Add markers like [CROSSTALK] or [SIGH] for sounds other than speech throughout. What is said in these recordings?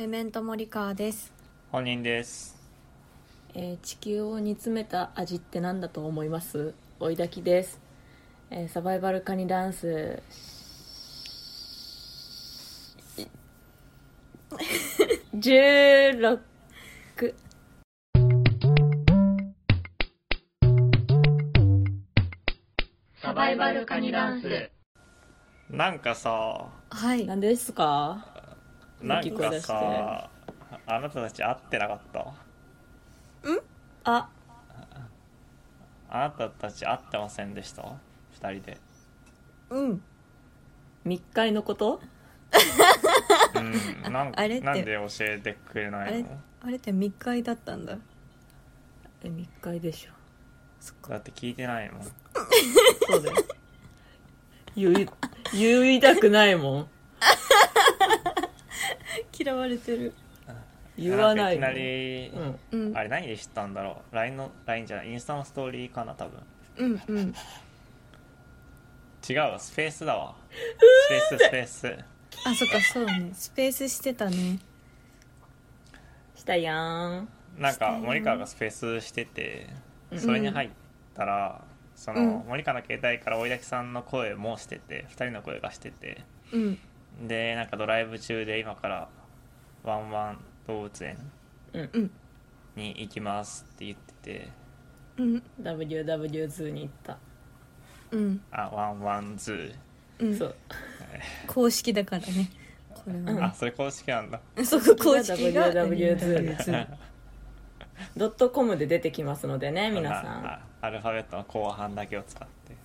メメントモリカーです。本人です。えー地球を煮詰めた味って何だと思います？追いだきです、えーサバイバルカニダンス。[LAUGHS] 16サバイバルカニダンス。なんかさはい。何ですか？なんかさあなたたち会ってなかった？あ。あなたたち会ってませんでした？二人で。うん。密会のこと？うん。なんあれって。なんで教えてくれないの？あれって密会だったんだ。え密会でしょ。そっか。だって聞いてないもん。[LAUGHS] そうだよ。言い言いたくないもん嫌われてる。言わないいきなり、うん。うん。あれ何で知ったんだろう。LINE の LINE じゃない。インスタのストーリーかな多分。うんうん。違うわ。スペースだわ。スペーススペース。あそっかそうね。スペースしてたね。したやん。なんか森川がスペースしててうん。それに入ったら、その、うん。森川の携帯から追い炊きさんの声もしてて2人の声がしてて。うん。でなんかドライブ中で今からワンワン動物園うん。うんに行きますって言ってて。うん。WW ズーに行った、うん。あワンワンズうん。そう。公式だからね。これー、はあそれ公式なんだ。ねそう公式が。WW ズ WW ドットコムで出てきますのでね皆さん。あアルファベットの後半だけを使って。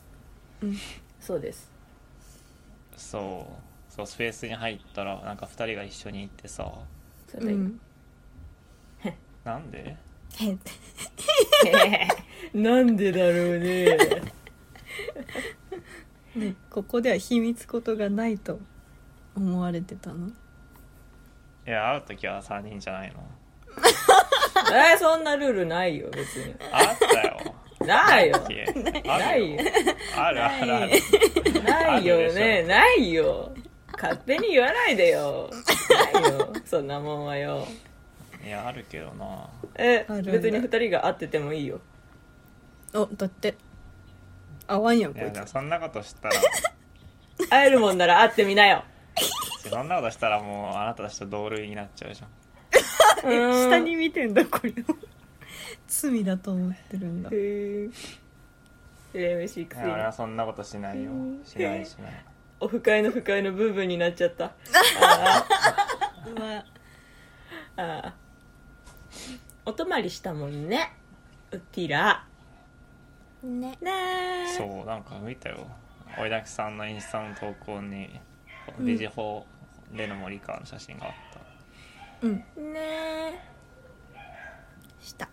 そうです。そうそうスペースに入ったらなんか2人が一緒に行ってさ。それで、うん。[LAUGHS] なんで？[LAUGHS] なんでだろうね。[LAUGHS] ねここでは秘密ことがないと思われてたの？いや会う時は3人じゃないの。えーそんなルールないよ別に。あったよ。ないよ。ないよ。あるあるある。ないよね。ないよ勝手に言わないでよ。ないよ。そんなもんはよ。いやあるけどな。え別に二人が会っててもいいよ。おだって。合わんやんいやこいつでもそんなことしたら。[LAUGHS] 会えるもんなら会ってみなよ。そんなことしたらもうあなたたちと同類になっちゃうじゃん。[LAUGHS] うん。下に見てんだこれ。を罪だと思ってるんだ。へー。えー、飯くいや俺はそんなことしないよ。しないしないオフ会の不快の部分になっちゃった。ああお泊まりしたもんね。うティラね。ねえそうなんか見たよ。追いだきさんのインスタの投稿にビジホでの森川の写真があった。うん。ねえした。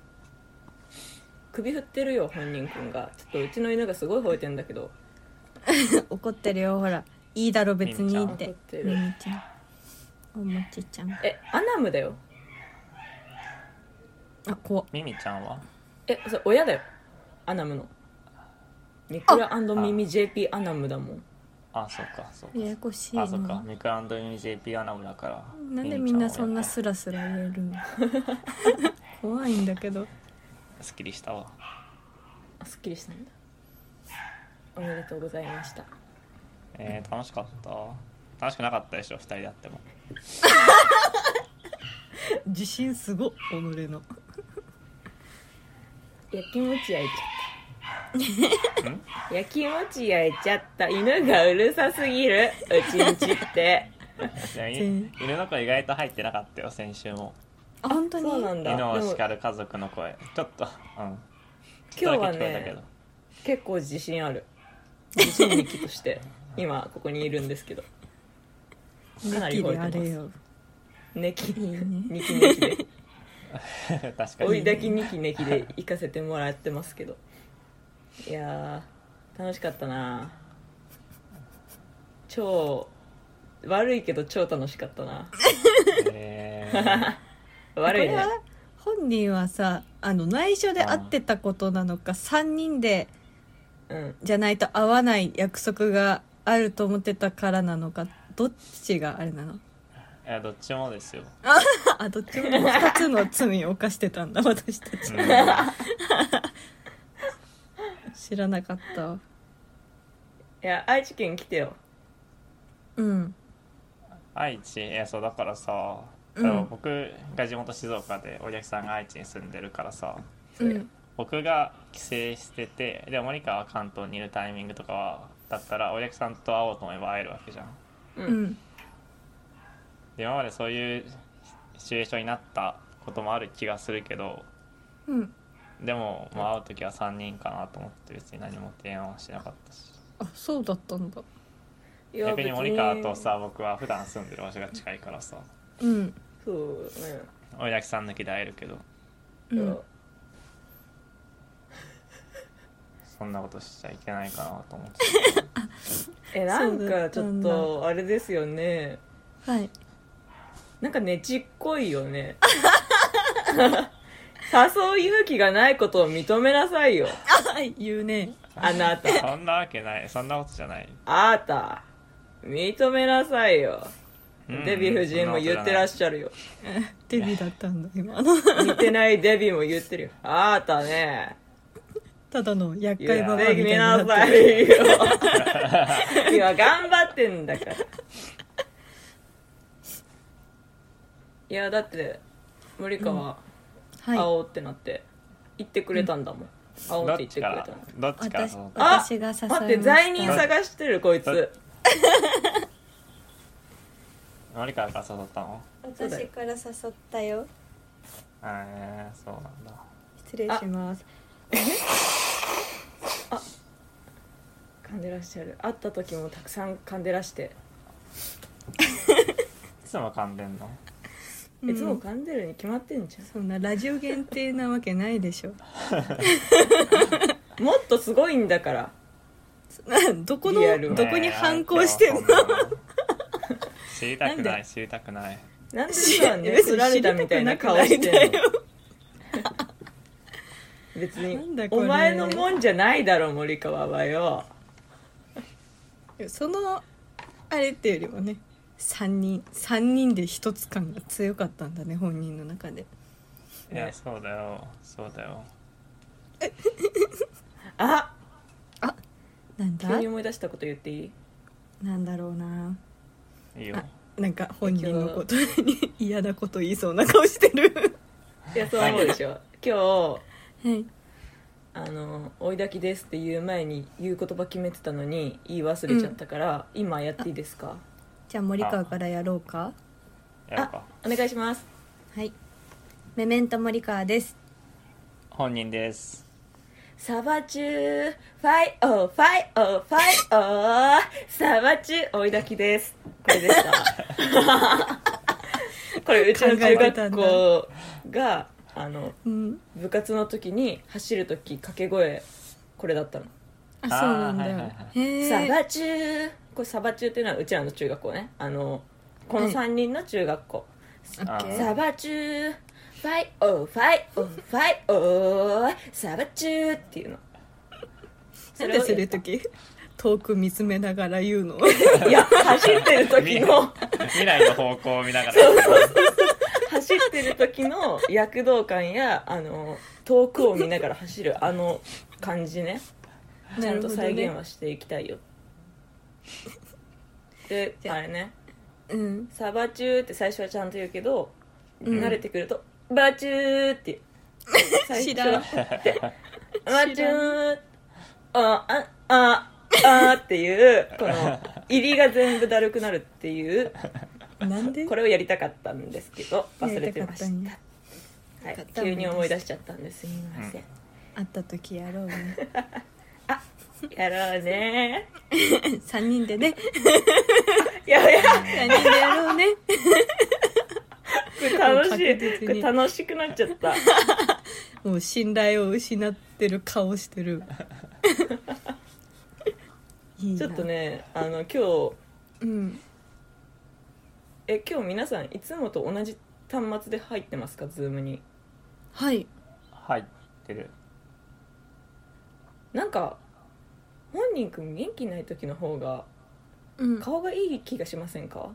首振ってるよ本人くんが。ちょっとうちの犬がすごい吠えてんだけど [LAUGHS] 怒ってるよほら。いいだろ別にって。ミミちゃん。怒ってるミミちゃん。おもちちゃん。えアナムだよ。あ怖っ。ミミちゃんは？えそれ親だよ。アナムの。ミクラミミ JP アナムだもん。あそっかそっか。ややこしいあそっか。なミクランドミミ JP アナムだからなんでみんなそんなすスラスラ言えるの？怖いんだけど。[LAUGHS] すっきりしたわ。あすっきりしたんだおめでとうございました。えー、楽しかった？楽しくなかったでしょ2人でやっても。[LAUGHS] 自信すご己の。[LAUGHS] 焼きもち焼いちゃった。焼 [LAUGHS] きもち焼いちゃった。犬がうるさすぎる。うちんちって。犬の声意外と入ってなかったよ先週も。あ本当に？そうなんだ。犬を叱る家族の声。ちょっとうん。今日はちょっとだけ聞こえたけねど。結構自信ある自信力として今ここにいるんですけど。かなりネキで吠えてます。あれよ。ネキ。いいねニキネキで。[LAUGHS] 確かに。追いだきニキネキで行かせてもらってますけど。いやー楽しかったな。超悪いけど超楽しかったな。えー。[LAUGHS] 悪いね。本人はさあの内緒で会ってたことなのか3人でうんじゃないと会わない約束があると思ってたからなのかどっちがあれなの？いやどっちもですよ、[LAUGHS] あどっちも2つの罪を犯してたんだ私たち。うん、知らなかったわ。いや愛知県来てよ。うん。愛知？いやそうだからさ、うん。僕が地元静岡でお客さんが愛知に住んでるからさ。うん僕が帰省しててで森川は関東にいるタイミングとかはだったらお客さんと会おうと思えば会えるわけじゃん。ううん。んで今までそういうシチュエーションになったこともある気がするけどうん。でも、まあ、会う時は3人かなと思って別に何も提案はしなかったし。あそうだったんだ。いや逆に森川とさ僕は普段住んでる場所が近いからさ。うん。そうね。お客さん抜きで会えるけど。うんそんなことしちゃいけないかなと思って。[LAUGHS] えなんかちょっとあれですよね。はい。なんかねちっこいよね。[LAUGHS] 誘う勇気がないことを認めなさいよ。あ [LAUGHS] 言うね。あなた。そんなわけない。そんなことじゃない、あなた。認めなさいよ。うん。デヴィ夫人も言ってらっしゃるよ。デビだったんだ今の。似てないデヴィも言ってるよ。あなたねただの厄言介ババアみたいにみなってる。いよ。[LAUGHS] 今頑張ってんだから。いやだって森川会はおうってなって言ってくれたんだもん。会おうどって言ってくれたの。どっちか。ら私あ私が誘いました。待って罪人探してるこいつ。[LAUGHS] 森川から誘ったの？私から誘ったよ。えー、そうなんだ。失礼します噛んでらっしゃる。会った時もたくさん噛んでらして。[LAUGHS] いつも噛んでんの？いつも噛んでるに決まってんじそんなラジオ限定なわけないでしょ。ゃ [LAUGHS] んもっとすごいんだから。[LAUGHS] どこのリアル。どこに反抗してんの？ねえそんな。の知りたくなでなんい知りたくない。なんでさね振られたみたいな顔してんの？別なんだこれ。にお前のもんじゃないだろ森川はよそのあれっていうよりもね3人三人で一つ感が強かったんだね本人の中で。いやそうだよ。そうだよ。[LAUGHS] あ！なんだ？急に思い出したこと言っていい？なんだろうな。いいよ。あなんか本人のことに嫌なこと言いそうな顔してる。いやそう思うでしょ。今はい。日あの「追いだきです」って言う前に言う言葉決めてたのに言い忘れちゃったから、今やっていいですか？じゃあ森川からやろうか？やろうか。お願いします。はい。メメント森川です。本人です。サバチューファイオーファイオーファイオーサバチュー追いだきです。これでした [LAUGHS] これうちの中学校があのうん。部活の時に走る時掛け声これだったの。あそうなんだ、あーはいはいはへえサバチュー。これサバチューっていうのはうちらの中学校ね。あのこの3人の中学校、オッケあサーバチューファイオーファイオーファイオーサバチューっていうの。なんでする時遠く見つめながら言うの？いや走ってる時の。未来 [LAUGHS] の方向を見ながら走ってる時の躍動感やあの遠くを見ながら走るあの感じね。ちゃんと再現はしていきたいよ、でああれね。うん。サバチューって最初はちゃんと言うけど、うん。慣れてくるとバチューって最初はって。[LAUGHS] バチューああああっていうこの入りが全部だるくなるっていうなんで？[LAUGHS] これをやりたかったんですけど忘れてました。はい。急に思い出しちゃったんです。すみません、会った時やろうね。[LAUGHS] やろうね。[LAUGHS] 3人でね。いやい。や3人でやろうね。楽し確い楽しくなっちゃった。もう信頼を失ってる顔してる。ちょっとねあの今日うんえ今日皆さんいつもと同じ端末で入ってますか？ズームに。はい。入ってる。なんか本人くん元気ない時の方がうん。顔がいい気がしませんか？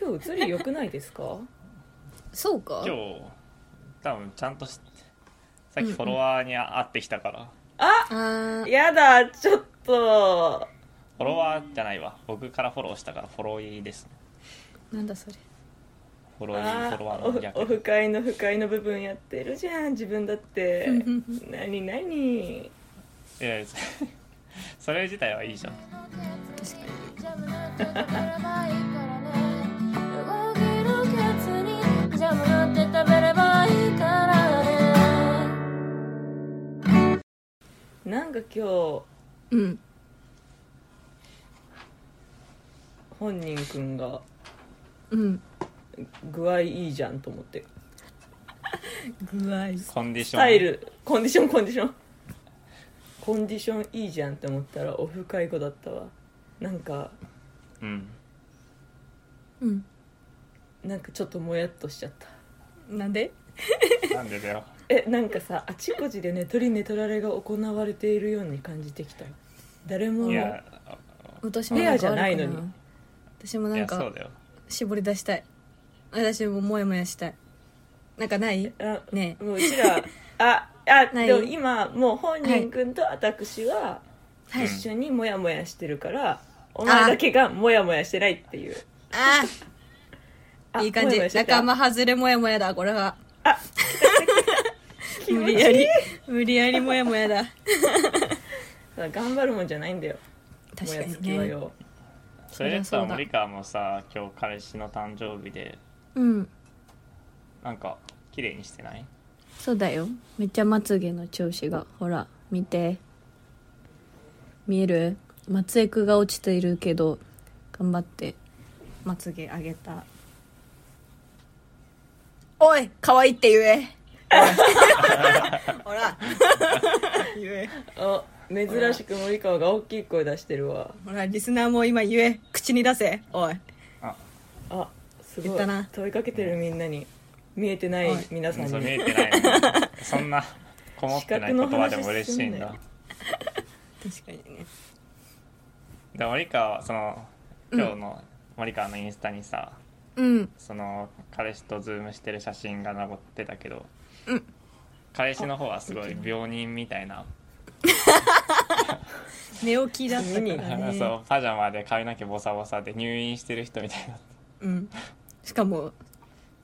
今日映り良くないですか？[LAUGHS] そうか？今日多分ちゃんとしさっきフォロワーに会ってきたから、ああー。やだちょっと。フォロワーじゃないわ。僕からフォローしたからフォローいいですねなんだそれ。フォローいいフあォロワーーの逆。オフ会の不快の部分やってるじゃん自分だって。[LAUGHS] 何何？いや [LAUGHS] それ自体はいいじゃん。確かに。なんか今日うん。本人くんがうん。具合いいじゃんと思って。具合。コンディシスョン。タイル。コンディションコンディション。コンディションいいじゃんって思ったらオフ会後だったわ。なんかうん。うん。なんかちょっともやっとしちゃった。なんで？なんでだよ。えなんかさあちこちで寝取り寝取られが行われているように感じてきた誰もいや。私もペアじゃないのに。私もいなんかやそうだよ絞り出したい。私もモヤモヤしたい。なんかない？あねもうう。ち [LAUGHS] らああない？でも今もう本人くんと私ははい。一緒にモヤモヤしてるから、お前だけがモヤモヤしてないっていう。あああいい感じ。モヤモヤしてた？仲間外れモヤモヤだこれは。あ。[LAUGHS] 無理やり。無理やりモヤモヤだ。[LAUGHS] 頑張るもんじゃないんだよ。確かもやつにねきはよそれやったそりゃそうだ。ら森川もさ今日彼氏の誕生日でうん。なんか綺麗にしてない？そうだよ。めっちゃまつげの調子がほら見て。見える？まつエクが落ちているけど頑張ってまつげ上げた。おい可愛いって言え。ほら。[LAUGHS] 言え。[LAUGHS] あ珍しく森川が大きい声出してるわ。ほらリスナーも今言え。口に出せ。おい。あ。すごい。言ったな。問いかけてるみんなに。見えてないはい。皆さんそう見にえてない。の [LAUGHS] そんなこもってない言葉でも嬉しいんだ。確かにね。で森川はその今日の森川のインスタにさ、うん。その彼氏とズームしてる写真が残ってたけど、うん。彼氏の方はすごい病人みたいな、[LAUGHS] 寝起きだったからね。[LAUGHS] そうパジャマで髪の毛ボサボサで入院してる人みたいなうん、しかも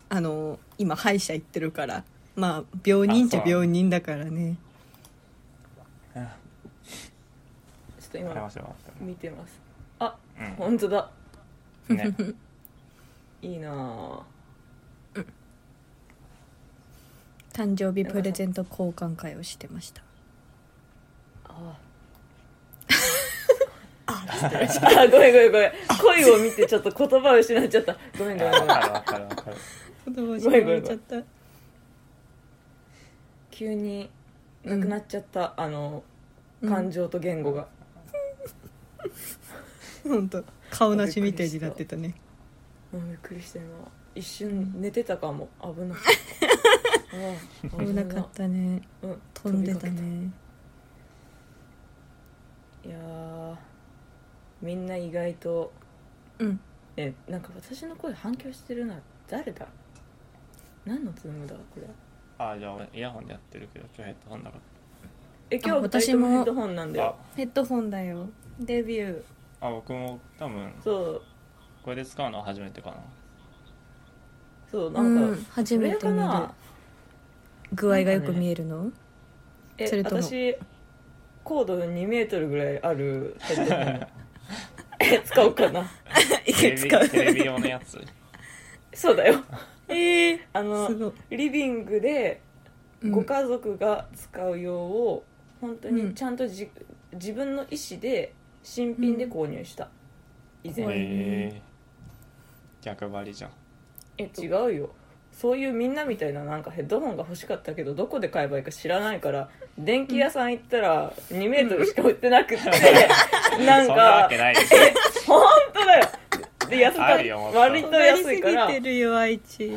あの今歯医者行ってるからまあ病人っちゃ病人だからね。ちょっと今見てます。あらって本当だ。うんね。[LAUGHS] いいなぁ。誕生日プレゼント交換会をしてましたああごめんごめんごめん。恋を見てちょっと言葉を失っちゃった。ごめんごめんごめん。わかるわかるわかる。言葉を失われちゃった。急になくなっちゃった、あのうん。感情と言語が、本当。顔なしみたいになってたね。うん、びっくりした。今一瞬寝てたかも。危なかった。あ [LAUGHS] あ危なかったね。うん。飛んでたねいやーみんな意外とうん。えなんか私の声反響してるな。誰だ？何のズームだ？これ。あじゃあ俺イヤホンでやってるけど今日ヘッドホンだかえ今あ日私私ももヘッドホンなんだらよヘッドホンだよ。デビュー。ああ僕も多分そう。これで使うのは初めてかな。そうなんか、うん初めて見る。かな具合がよく見えるの？えそれとも。私高度2メートルぐらいあるヘッドホン。え使おうかな。[LAUGHS] テレビテレビ用のやつ。そうだよ。[LAUGHS] ええあのリビングでうん。ご家族が使う用を本当うん。にちゃんとじ、自分の意思で新品で購入した、以前。怖いねへえ逆張りじゃん。え違うよ。そういうみんなみたいななんかヘッドホンが欲しかったけどどこで買えばいいか知らないから電気屋さん行ったら2メートルしか売ってなくって [LAUGHS] なんそんなわかけないでしょ本当だよ。で安かあるよもっと。割と安いから。すぎてるよ愛知。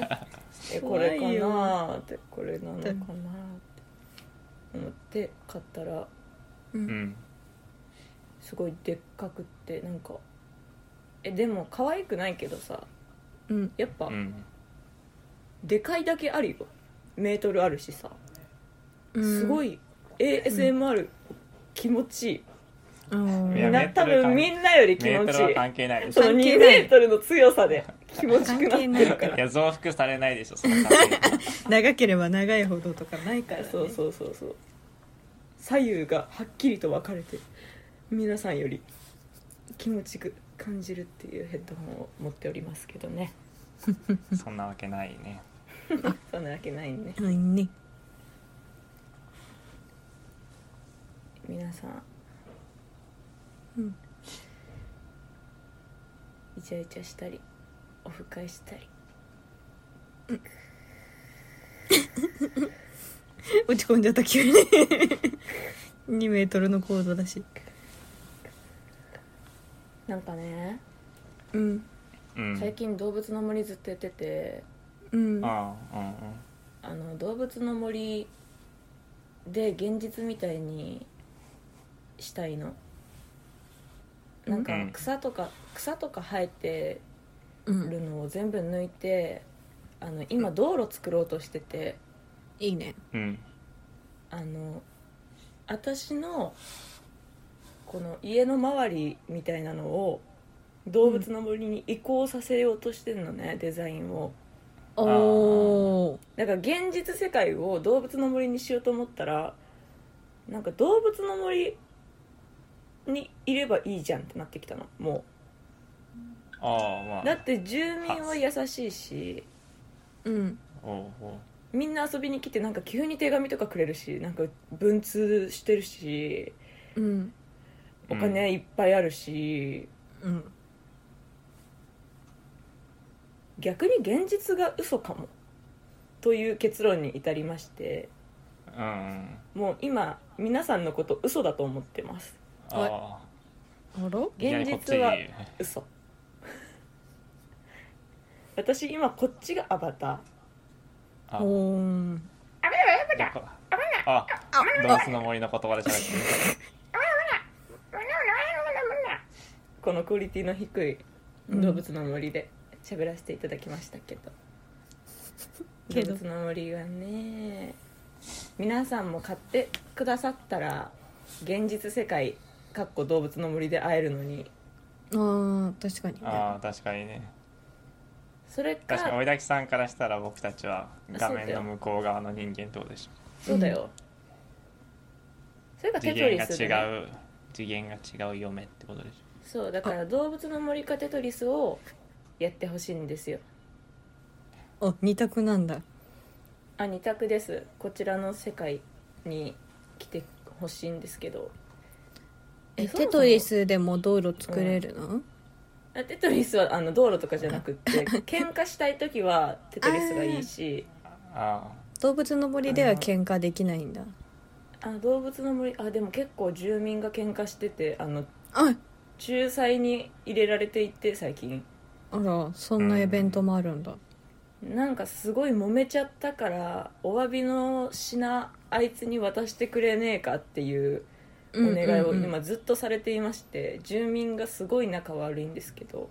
えこれか怖いよなーってこれなのかなーって思って買ったらうん。すごいでっかくってなんかえでも可愛くないけどさうん。やっぱ、うん。でかいだけあるよ。メートルあるしさ。すごいい ASMR 気持ちいい、うん。いやな多分みんなより気メートルはい持ちい関係ないでしょその2関係ない。メートルの強さで気持ちくなってるから。い。や増幅されないでしょその関係。[LAUGHS] 長ければ長いほどとかないから、ね、そうそうそう。そう左右がはっきりと分かれて皆さんより気持ちく感じるっていうヘッドホンを持っておりますけどね。そんなわけないね。[LAUGHS] そんなわけないね。はいね皆さん。うん。イチャイチャしたりオフ会したり。落ち込んじゃった急に。2メートルのコードだし。なんかね。うん。うん。最近動物の森ずっとやってて。うん。ああうんうん。あの動物の森で現実みたいにしたいの。なんかうん。草とか草とか生えてうんるのを全部抜いてあの今道路作ろうとしてて。いいね。うん。あの私のこの家の周りみたいなのを動物の森に移行させようとしてるのね、デザインを。おおだから現実世界を動物の森にしようと思ったらなんか動物の森にいればいいじゃんってなってきたの。もああまあうだって住民は優しいし。うん。おうおう。みんな遊びに来てなんか急に手紙とかくれるしなんか文通してるし。うん。お金いっぱいあるし、うん。逆に現実が嘘かも。という結論に至りまして。うんうん。もう今皆さんのこと嘘だと思ってますああら？現実は嘘。[LAUGHS] 私今こっちがアバター。あ。おーあ動物の森の言葉で喋ってるこのクオリティの低い動物の森で喋らせていただきましたけど、けど動物の森がね皆さんも買ってくださったら現実世界かっこ動物の森で会えるのに。あー確かに。ねああ確かにね。それか確かに追いだきさんからしたら僕たちは画面の向こう側の人間ってことでしょ。そうだよ、それかテ次トリ元スでね。が違う次元が違う嫁ってことでしそうだから動物の森かテトリスをやってほしいんですよ。あ二択なんだ。あ二択です。こちらの世界に来てほしいんですけどえテトリスでも道路作れるの、あテトリスはあの道路とかじゃなくって [LAUGHS] 喧嘩したい時はテトリスがいいし。動物の森では喧嘩できないんだ。あ動物の森あでも結構住民が喧嘩しててあのあ仲裁に入れられていて最近。あらそんなイベントもあるんだ、なんかすごい揉めちゃったからお詫びの品あいつに渡してくれねえかっていうお願いを今ずっとされていまして住民がすごい仲悪いんですけど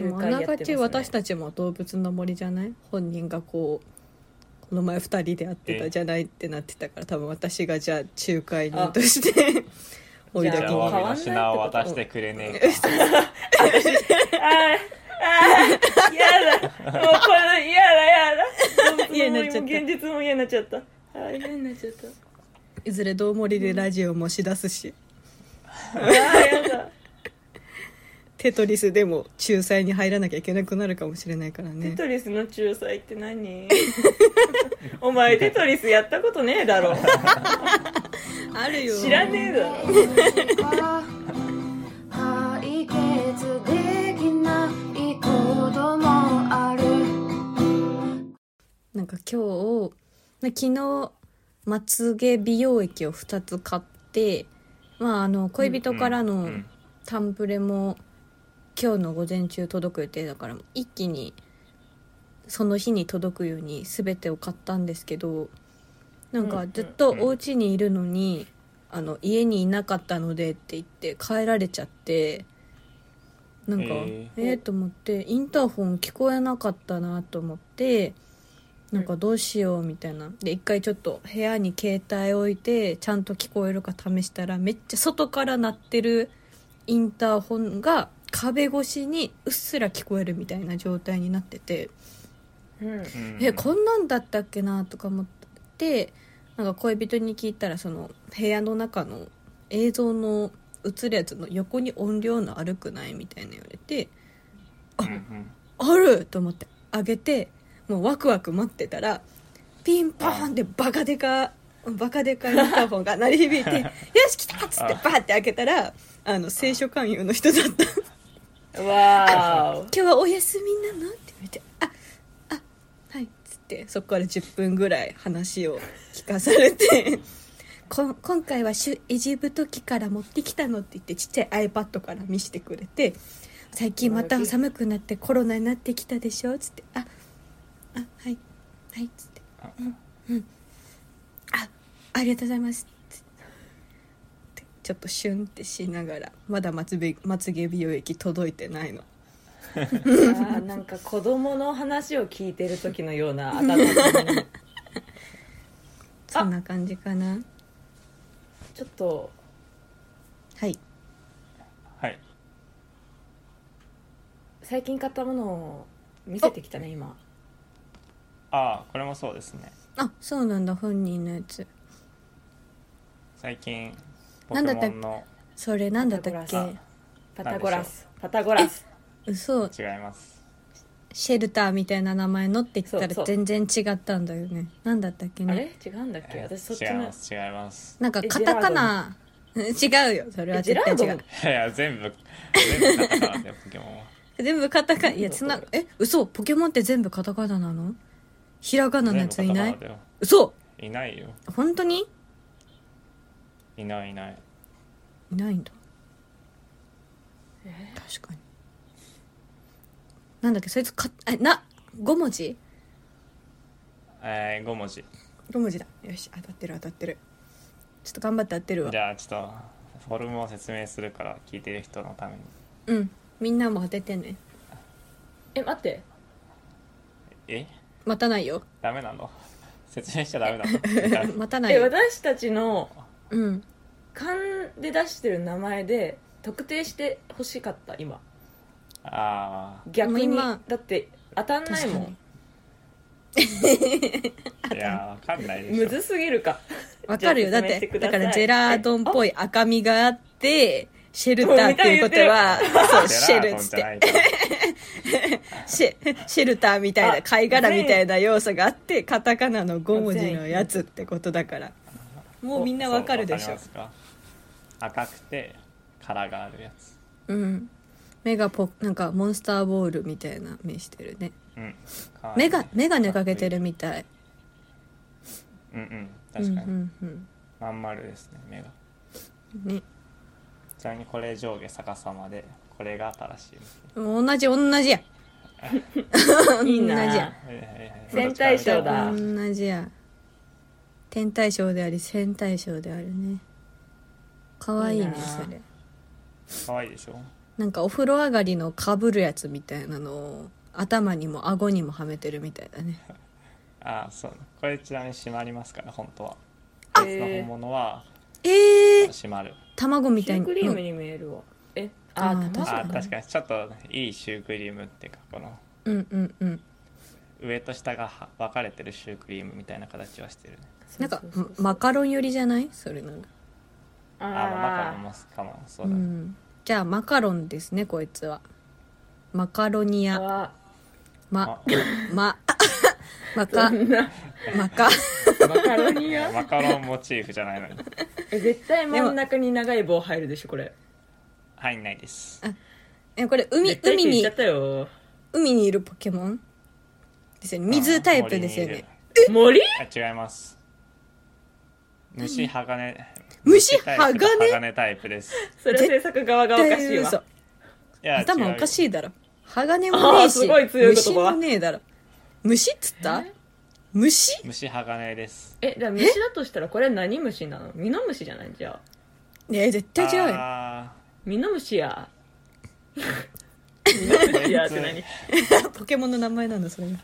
あながちね私たちも動物の森じゃない？本人がこうこの前2人で会ってたじゃない？ってなってたから多分私がじゃあ仲介人として [LAUGHS] 追いじゃあだきに変わ品を渡してくれねえか。[LAUGHS] あーあーやだ。もうこれ嫌だ嫌だ。嫌になっちゃった。現実も嫌になっちゃった。嫌になっちゃったいずれどう森でラジオもしだすし。あーやだ。テトリスでも仲裁に入らなきゃいけなくなるかもしれないからテねトリスの仲裁って何？[LAUGHS] お前テトリスやったことねえだろ。あるよ。知らねえだろ。解決できないこともあるなんか今日ま昨日まつげ美容液を2つ買ってまああの恋人からのタンプレも今日の午前中届く予定だから一気にその日に届くように全てを買ったんですけどなんかずっとお家にいるのに、あの家にいなかったのでって言って帰られちゃってなんかええー、と思ってインターホン聞こえなかったなと思ってなんかどうしようみたいな。で一回ちょっと部屋に携帯置いてちゃんと聞こえるか試したらめっちゃ外から鳴ってるインターホンが壁越しにうっすら聞こえるみたいな状態になってて。うん。うんえこんなんだったっけなとか思ってなんか恋人に聞いたらその部屋の中の映像の映るやつの横に音量の悪くないみたいな言われてうんうんあると思ってあげてもうワクワク待ってたらピンポーンってバカでかバカでかインターホンが鳴り響いて「よし来た!」っつってバーって開けたらあの聖書勧誘の人だった。わー今日はお休みなの?」って言われて「ああはい」っつってそこから10分ぐらい話を聞かされて「[LAUGHS] こ今回はエジプト機から持ってきたの」って言ってちっちゃい iPad から見せてくれて「最近また寒くなってコロナになってきたでしょ」っつって「ああはい。はい」っつって。あ「うん。うん。あありがとうございます」つってちょっとシュンってしながらまだまつべまつげ美容液届いてないの。あーなんか子供の話を聞いてる時のような [LAUGHS] 温かみそんな感じかな。ちょっとはい。はい。最近買ったものを見せてきたね今ああこれもそうですね。あそうなんだ本人のやつ。最近ポケなんだったモンのそれなんだったっけ？パタゴラス。パタゴラス。嘘。違います。シェルターみたいな名前のって言ったらそうそう。全然違ったんだよね。なんだったっけあねれ？違うんだっけ？私そっち違いのます違います。なんかカタカナ。違うよ。それはえジェラードン？絶対違ういや全部全部カタカナでポケモンは。全部カタカナ。いやつなえ嘘。ポケモンって全部カタカナなの？ひらがなのやついない？嘘！いないよ。本当に？いないいない。いないんだ。確かに。なんだっけ？そいつかえな5文字？えー、5文字。5文字だ。よし当たってる当たってる。ちょっと頑張って当てるわ。じゃあちょっとフォルムを説明するから聞いてる人のために。うん。みんなも当ててね。え待って。え？待たないよ。ダメなの？説明しちゃダメなの？え待たないよ。私たちのうん。勘で出してる名前で特定して欲しかった今。あ逆にもう今だって当たんないもん。あいやわかんないでしょ。むずすぎるか。わかるよ。だっじゃあ説明してくだからジェラードンっぽい赤みがあってシェルターっていうことはそうシェルっつって。ジェラートンじゃないからシェシェルターみたいなあ貝殻みたいな要素があってカタカナの5文字のやつってことだから。もうみんなわかるでしょ。赤くて殻があるやつ。うん。目がポなんかモンスターボールみたいな目してるね。うん。目が眼鏡かけてるみたい。うんうん。うん確かに、うんうんまん丸ですね目がね。ちなみにこれ上下逆さまでこれが新しい同じ同じや。[LAUGHS] いいな。同じや。戦隊ショーだ。同じや。天体ショーであり戦隊ショーであるね。かわいいねそれ。かわいいでしょ？なんかお風呂上がりのかぶるやつみたいなのを頭にも顎にもはめてるみたいだね。[LAUGHS] ああそう。これちなみに閉まりますから本当は。あ別の本物はえー、閉まる。卵みたいに。シュークリームに見えるわえ？ああ確かに。確かに。ちょっといいシュークリームっていうかこのうんうんうん。上と下がは分かれてるシュークリームみたいな形はしてるね。なんかマカロン寄りじゃない？それなんか。ああまあマカロンあもかもそううだね、ん。じゃあマカロンですねこいつは。マカロニア。ー。わま。[LAUGHS] マカ。マカ。マカロニア？マカロンモチーフじゃないのに。え絶対真ん中に長い棒入るでしょこれ入んないです。えこれ海海に言っちゃったよ。海にいるポケモン？ですよね。水タイプですよね。森あ違います。虫鋼。虫タイプと鋼。鋼タイプですそれは制作側がおかしいわ。嘘。いや頭おかいしいだろ。鋼もねえあーしすごい強い言虫葉もねえだろ。虫っつった？虫？虫鋼です。えじゃあ虫だとしたらこれ何虫なの？ミノムシじゃない？じゃあ。いや絶対違うよ。あミノムシや。いやって何？[LAUGHS] ポケモンの名前なんだそれ。な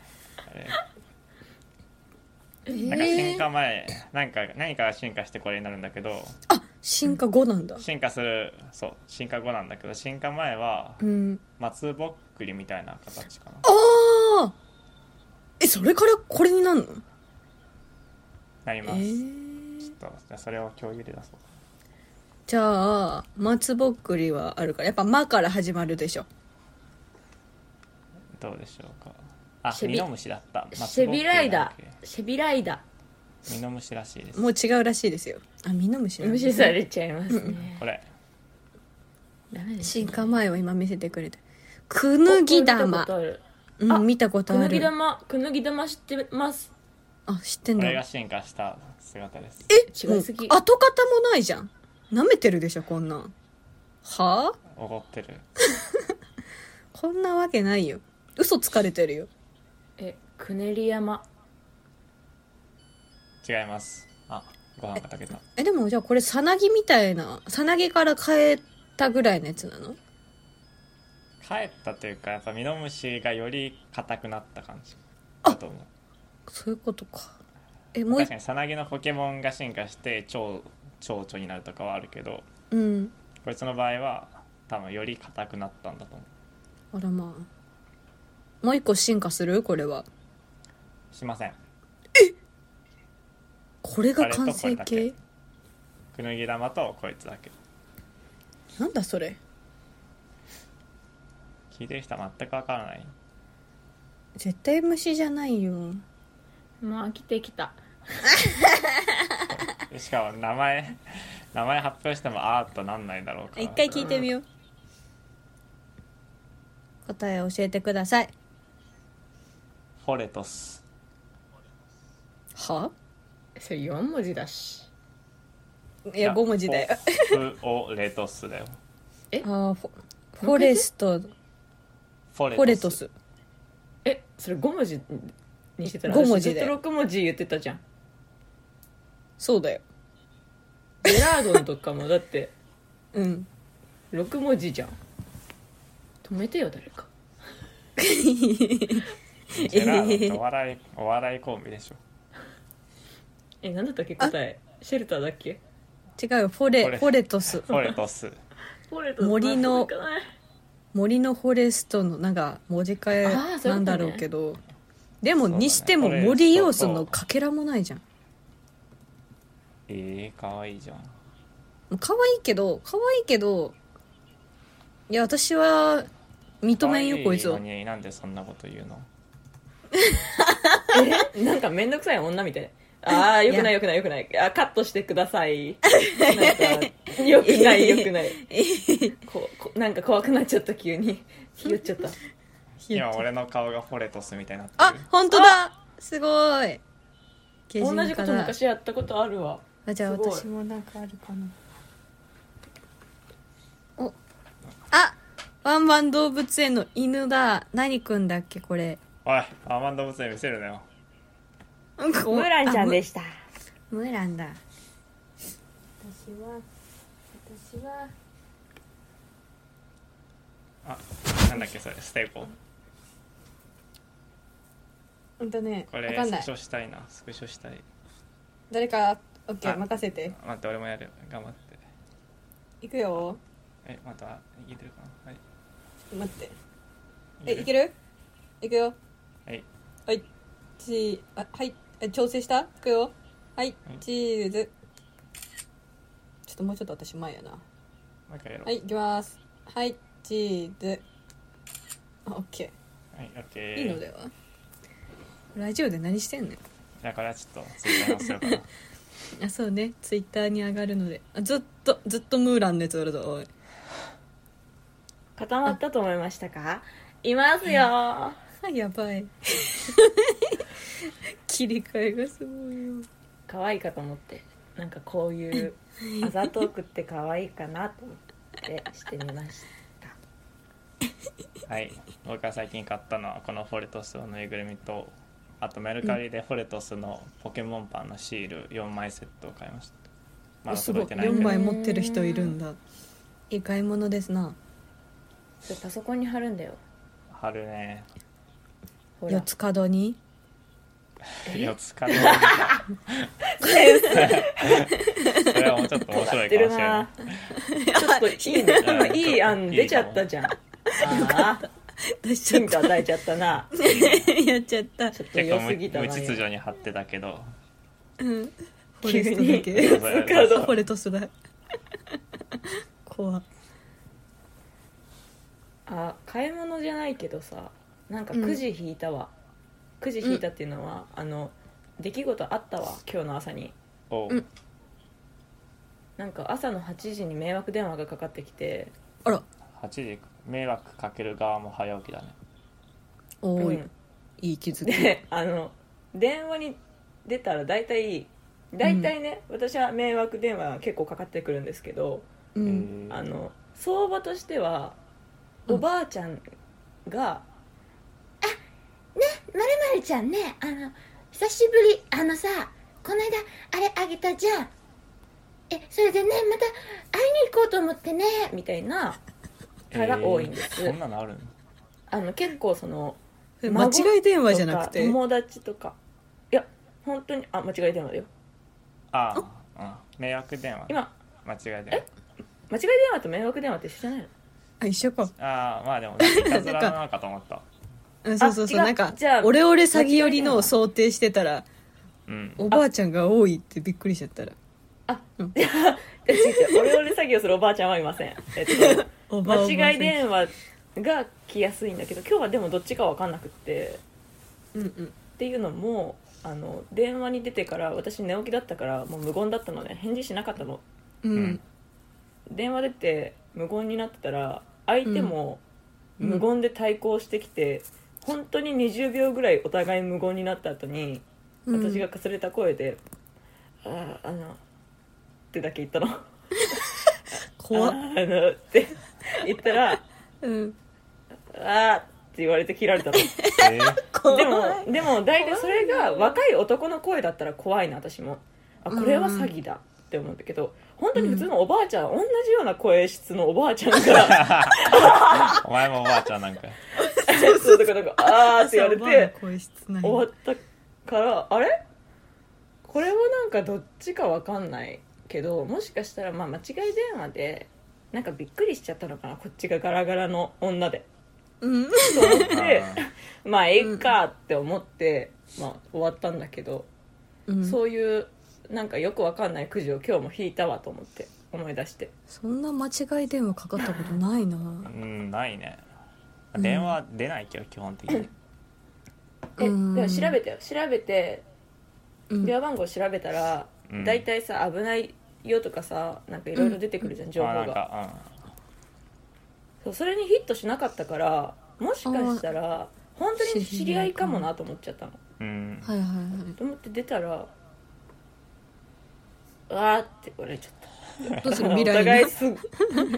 んか進化前なんか何かが進化してこれになるんだけど。あ進化後なんだ。進化するそう進化後なんだけど進化前はうん。松ぼっくりみたいな形かな。ああえそれからこれになんの？えなります、ー、ちょっとじゃあそれを共有で出そうじゃあ松ぼっくりはあるから。やっぱ「ま」から始まるでしょ。どうでしょうか。あシェビミノムシだった。シェビライダー。シェビライダけミノムシらしいです。もう違うらしいですよ。あミノムシーなんだ。無視されちゃいますね。これ。ダメです進化前を今見せてくれて。くぬぎ玉。あ見たことある。あくぬぎ玉。くぬぎ玉知ってます。あ知ってんだこれが進化した姿です。違いすぎ。もう跡形もないじゃん舐めてるでしょこんなん。はあ？おごってる。[LAUGHS] こんなわけないよ。嘘つかれてるよ。えくねり山。違います。あご飯が炊けた。えでもじゃあこれさなぎみたいなさなぎから変えたぐらいのやつなの？帰ったというかやっぱミノムシがより硬くなった感じ。だと思う。そういうことか。えもう一確かにさなぎのポケモンが進化して超蝶々になるとかはあるけどうん。こいつの場合は多分より硬くなったんだと思う。あらまあ。もう一個進化する？これは。しません。これが完成形？け。くぬぎ玉とこいつだけ。なんだそれ？聞いてる人は全くわからない。絶対虫じゃないよ。もう飽きてきた [LAUGHS] しかも名前名前発表してもあーっとなんないだろうから。一回聞いてみよう。答え教えてください。フォレトス。は？それ4文字だし。いや5文字だよ。フオレトスだよ。あーフォフォレスト。フォレトス。え？それ5文字にしてたら五文字だよ。私ずっと6文字言ってたじゃんそうだよ。ジェラードンとかも [LAUGHS] だってうん。6文字じゃん。止めてよ誰か。[LAUGHS] ジェラードってお笑いお笑いコンビでしょ。え何だったっけ答え。シェルターだっけ？違うよフォレフォレフォレトス。フォレトス。ポレト森のなんかな。い森のフォレストのなんか文字替えあーそういうことね。なんだろうけど。でもそうだね。にしても森要素のかけらもないじゃん。もえー、かわいいじゃん。う可愛いけど可愛いけどいや私は認めんよこいつを。なんでそんなこと言うの？え？[LAUGHS] なんかめんどくさい女みたい。ああよくないよくないよくない。あカットしてください。よ [LAUGHS] くない [LAUGHS] よくない。ここなんか怖くなっちゃった急に。ひよっちゃった。今俺の顔がフォレトスみたいになってある本当だ。すごい。同じことだ昔やったことあるわあじゃあ私もなんかあるかな。おあワンワン動物園の犬だ。何くんだっけこれ。おいアーマンド物園見せるなよ。ムーランちゃんでした。ムーランだ。私は私は。あなんだっけそれステーコほんとねこれわかんない。スクショしたいな。スクショしたい。誰かオッケーあ任せて。待って俺もやる。頑張って。いくよ。えまたいけてるかな？はい。待って。えいける？いくよ。はい。はい。チーあはい。え調整した？いくよ。はい。チーズ。ちょっともうちょっと私前やな。もう一回やろう。はいいきます。はい。チーズ。あオッケはいオッケー。ーいいのでは？ラジオで何してんねん。じゃあこれはちょっとツイッターに載せようかな [LAUGHS] あそうね。ツイッターに上がるので。あずっとずっとムーランのやつあるぞおい。固まったと思いましたか？いますよ。あやばい。[LAUGHS] 切り替えがすごいよ。可愛いかと思って。なんかこういうあざトークって可愛いかなと思ってしてみました。はい。僕が最近買ったのはこのフォレトスのぬいぐるみとあとメルカリでフォレトスのポケモンパンのシール4枚セットを買いました。まだすごい。4届いてない。けど枚持ってる人いるんだ。いい買い物ですな。それパソコンに貼るんだよ。貼るね。ほら。四つ角に？四つ角。それ。はもうちょっと面白いかもしれなな。いちょっといいね。今いい案出ちゃったじゃん。ああ出しちゃっヒント与えちゃったな。た [LAUGHS] やっちゃった。ちょっと結構良すぎたな無無秩序に貼ってたけど。うん。フォ急レストにだけ。そうカードフォレトスだ怖。っあ買い物じゃないけどさなんかくじ引いたわ、くじ引いたっていうのは、あの出来事あったわ今日の朝に。おう。うん。なんか朝の8時に迷惑電話がかかってきて。あら。8時迷惑かける側も早起きだね。おい、うん。いい気づき。であの電話に出たら大体大体ね、私は迷惑電話結構かかってくるんですけど、うん。えー。あの相場としてはうん。おばあちゃんが「あねまるまるちゃんねあの久しぶりあのさこの間あれあげたじゃん。えそれでねまた会いに行こうと思ってね」みたいな蚊が多いんです、えーそんなのあるの？あの結構その間違い電話じゃなくて？友達とか。いや本当にあ間違い電話だよ。ああ、うん、迷惑電話。今間違い電話。間違い電話と迷惑電話って一緒じゃないの？あ一緒か。ああまあでもいたずらなのかと思った。[LAUGHS] うんそうそうそう。なんかじゃあオレオレ詐欺寄りのを想定してたらうん。おばあちゃんが多いってびっくりしちゃったら。いや [LAUGHS] 違う違う。オレオレ詐欺をするおばあちゃんはいません、えっと、おばあおばあ間違い電話が来やすいんだけど今日はでもどっちか分かんなくって。うんうん。っていうのもあの電話に出てから私寝起きだったからもう無言だったのね。返事しなかったの。うん、うん。電話出て無言になってたら相手も無言で対抗してきて、本当に20秒ぐらいお互い無言になった後にうん。私がかすれた声で「あああの」ってだけ言ったの。怖っ。あのって [LAUGHS] 言ったらうん「あーって言われて切られたのえー？[LAUGHS] 怖い。でもでも大体それが若い男の声だったら怖いな私も。あこれは詐欺だって思うんだけど本当に普通のおばあちゃん、同じような声質のおばあちゃんが [LAUGHS] お前もおばあちゃんなんか。そうだからなんかあーって言われおばあのて声質ない終わったからあれ？これはなんかどっちかわかんないけどもしかしたらまあ間違い電話でなんかびっくりしちゃったのかなこっちがガラガラの女で。うん。と思って [LAUGHS] まあええかって思って、まあ、終わったんだけど、うん。そういうなんかよくわかんないくじを今日も引いたわと思って思い出して。そんな間違い電話かかったことないな。うんないね。うん電話出ないけど基本的に。え、うん。でも調べてよ。調べてうん。電話番号調べたら、うん。大体さ危ないよとかさなんかいろいろ出てくるじゃん、情報あなんがかそうそれにヒットしなかったからもしかしたら本当に知り合いかもなと思っちゃったの。うん、うんはいはいはい。と思って出たらうわーって言われちゃった。どうする？お未来に？互いす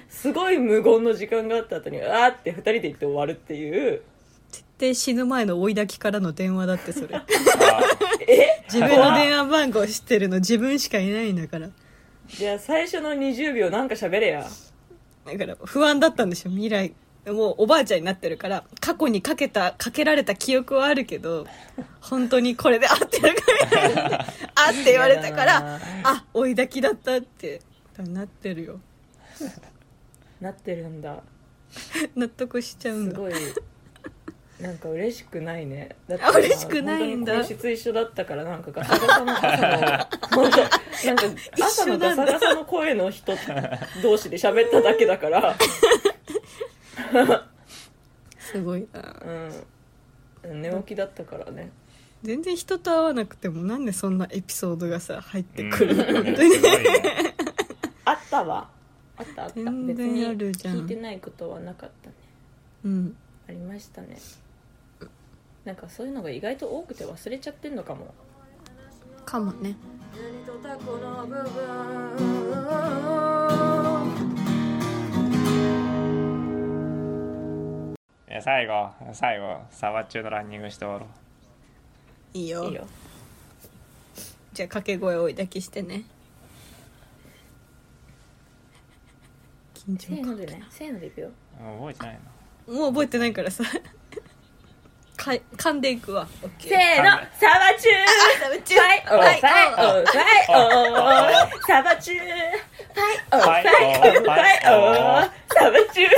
[LAUGHS] すごい無言の時間があった後にうわーって2人で言って終わるっていう。絶対死ぬ前の追い抱きからの電話だってそれ。あ [LAUGHS] 自分の電話番号知ってるの自分しかいないんだからじゃあ最初の20秒なんか喋れや。だから不安だったんでしょ未来。もうおばあちゃんになってるから過去にかけたかけられた記憶はあるけど本当にこれで合ってるからあって言われたからな。あ追い抱きだったってなってるよ。[LAUGHS] なってるんだ。[LAUGHS] 納得しちゃうんだ。すごいなんか嬉しくないね。だってあ嬉しくないんだ。本当に声質一緒だったからなんかガサガサの朝のなんか朝のガサガサの声の人同士で喋っただけだから。すごい。なうん。寝起きだったからね。全然人と会わなくてもなんでそんなエピソードがさ入ってうんくるの、うん。本当にね。あったわ。あったあった。全別然にあるじゃん。聞いてないことはなかったね。うん。ありましたねなんかそういうのが意外と多くて忘れちゃってんのかも。かもね。何とタコの部分いや最後最後サバ中のランニングして終わろう。いいよ。いいよ。じゃあ掛け声を追い抱きしてね。緊張せーのでねせーのでいくよ。うん覚えてないなもう覚えてないからさか噛んでいくわ。オッケー。せーのサバチュー。サバチファイオーファイオー。ファイオーサバチュー。ファイオーファイイオーサバチュー。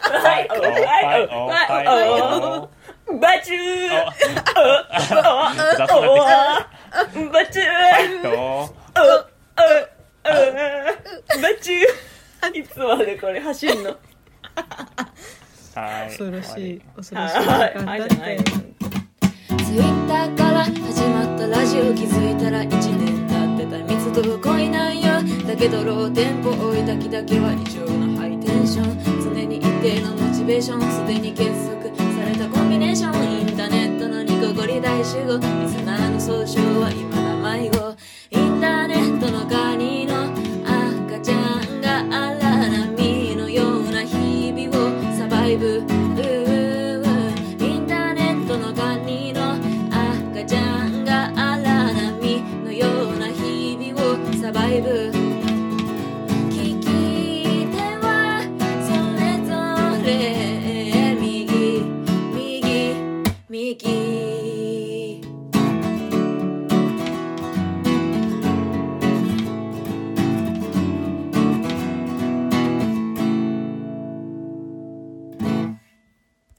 ファイオーファイオーファイオーバチュー。雑なってきバチューたとバチューいつまでこれ走んのはい。恐ろしい。恐ろはしい時間だいじゃないツイッターから始まったラジオ気づいたら1年経ってた密度濃いなんよ。だけどローテンポ追いだきだけは異常なハイテンション。常に一定のモチベーション。すでに結束されたコンビネーションインターネットのニコゴリ大集合リスナーの総称は今だ迷子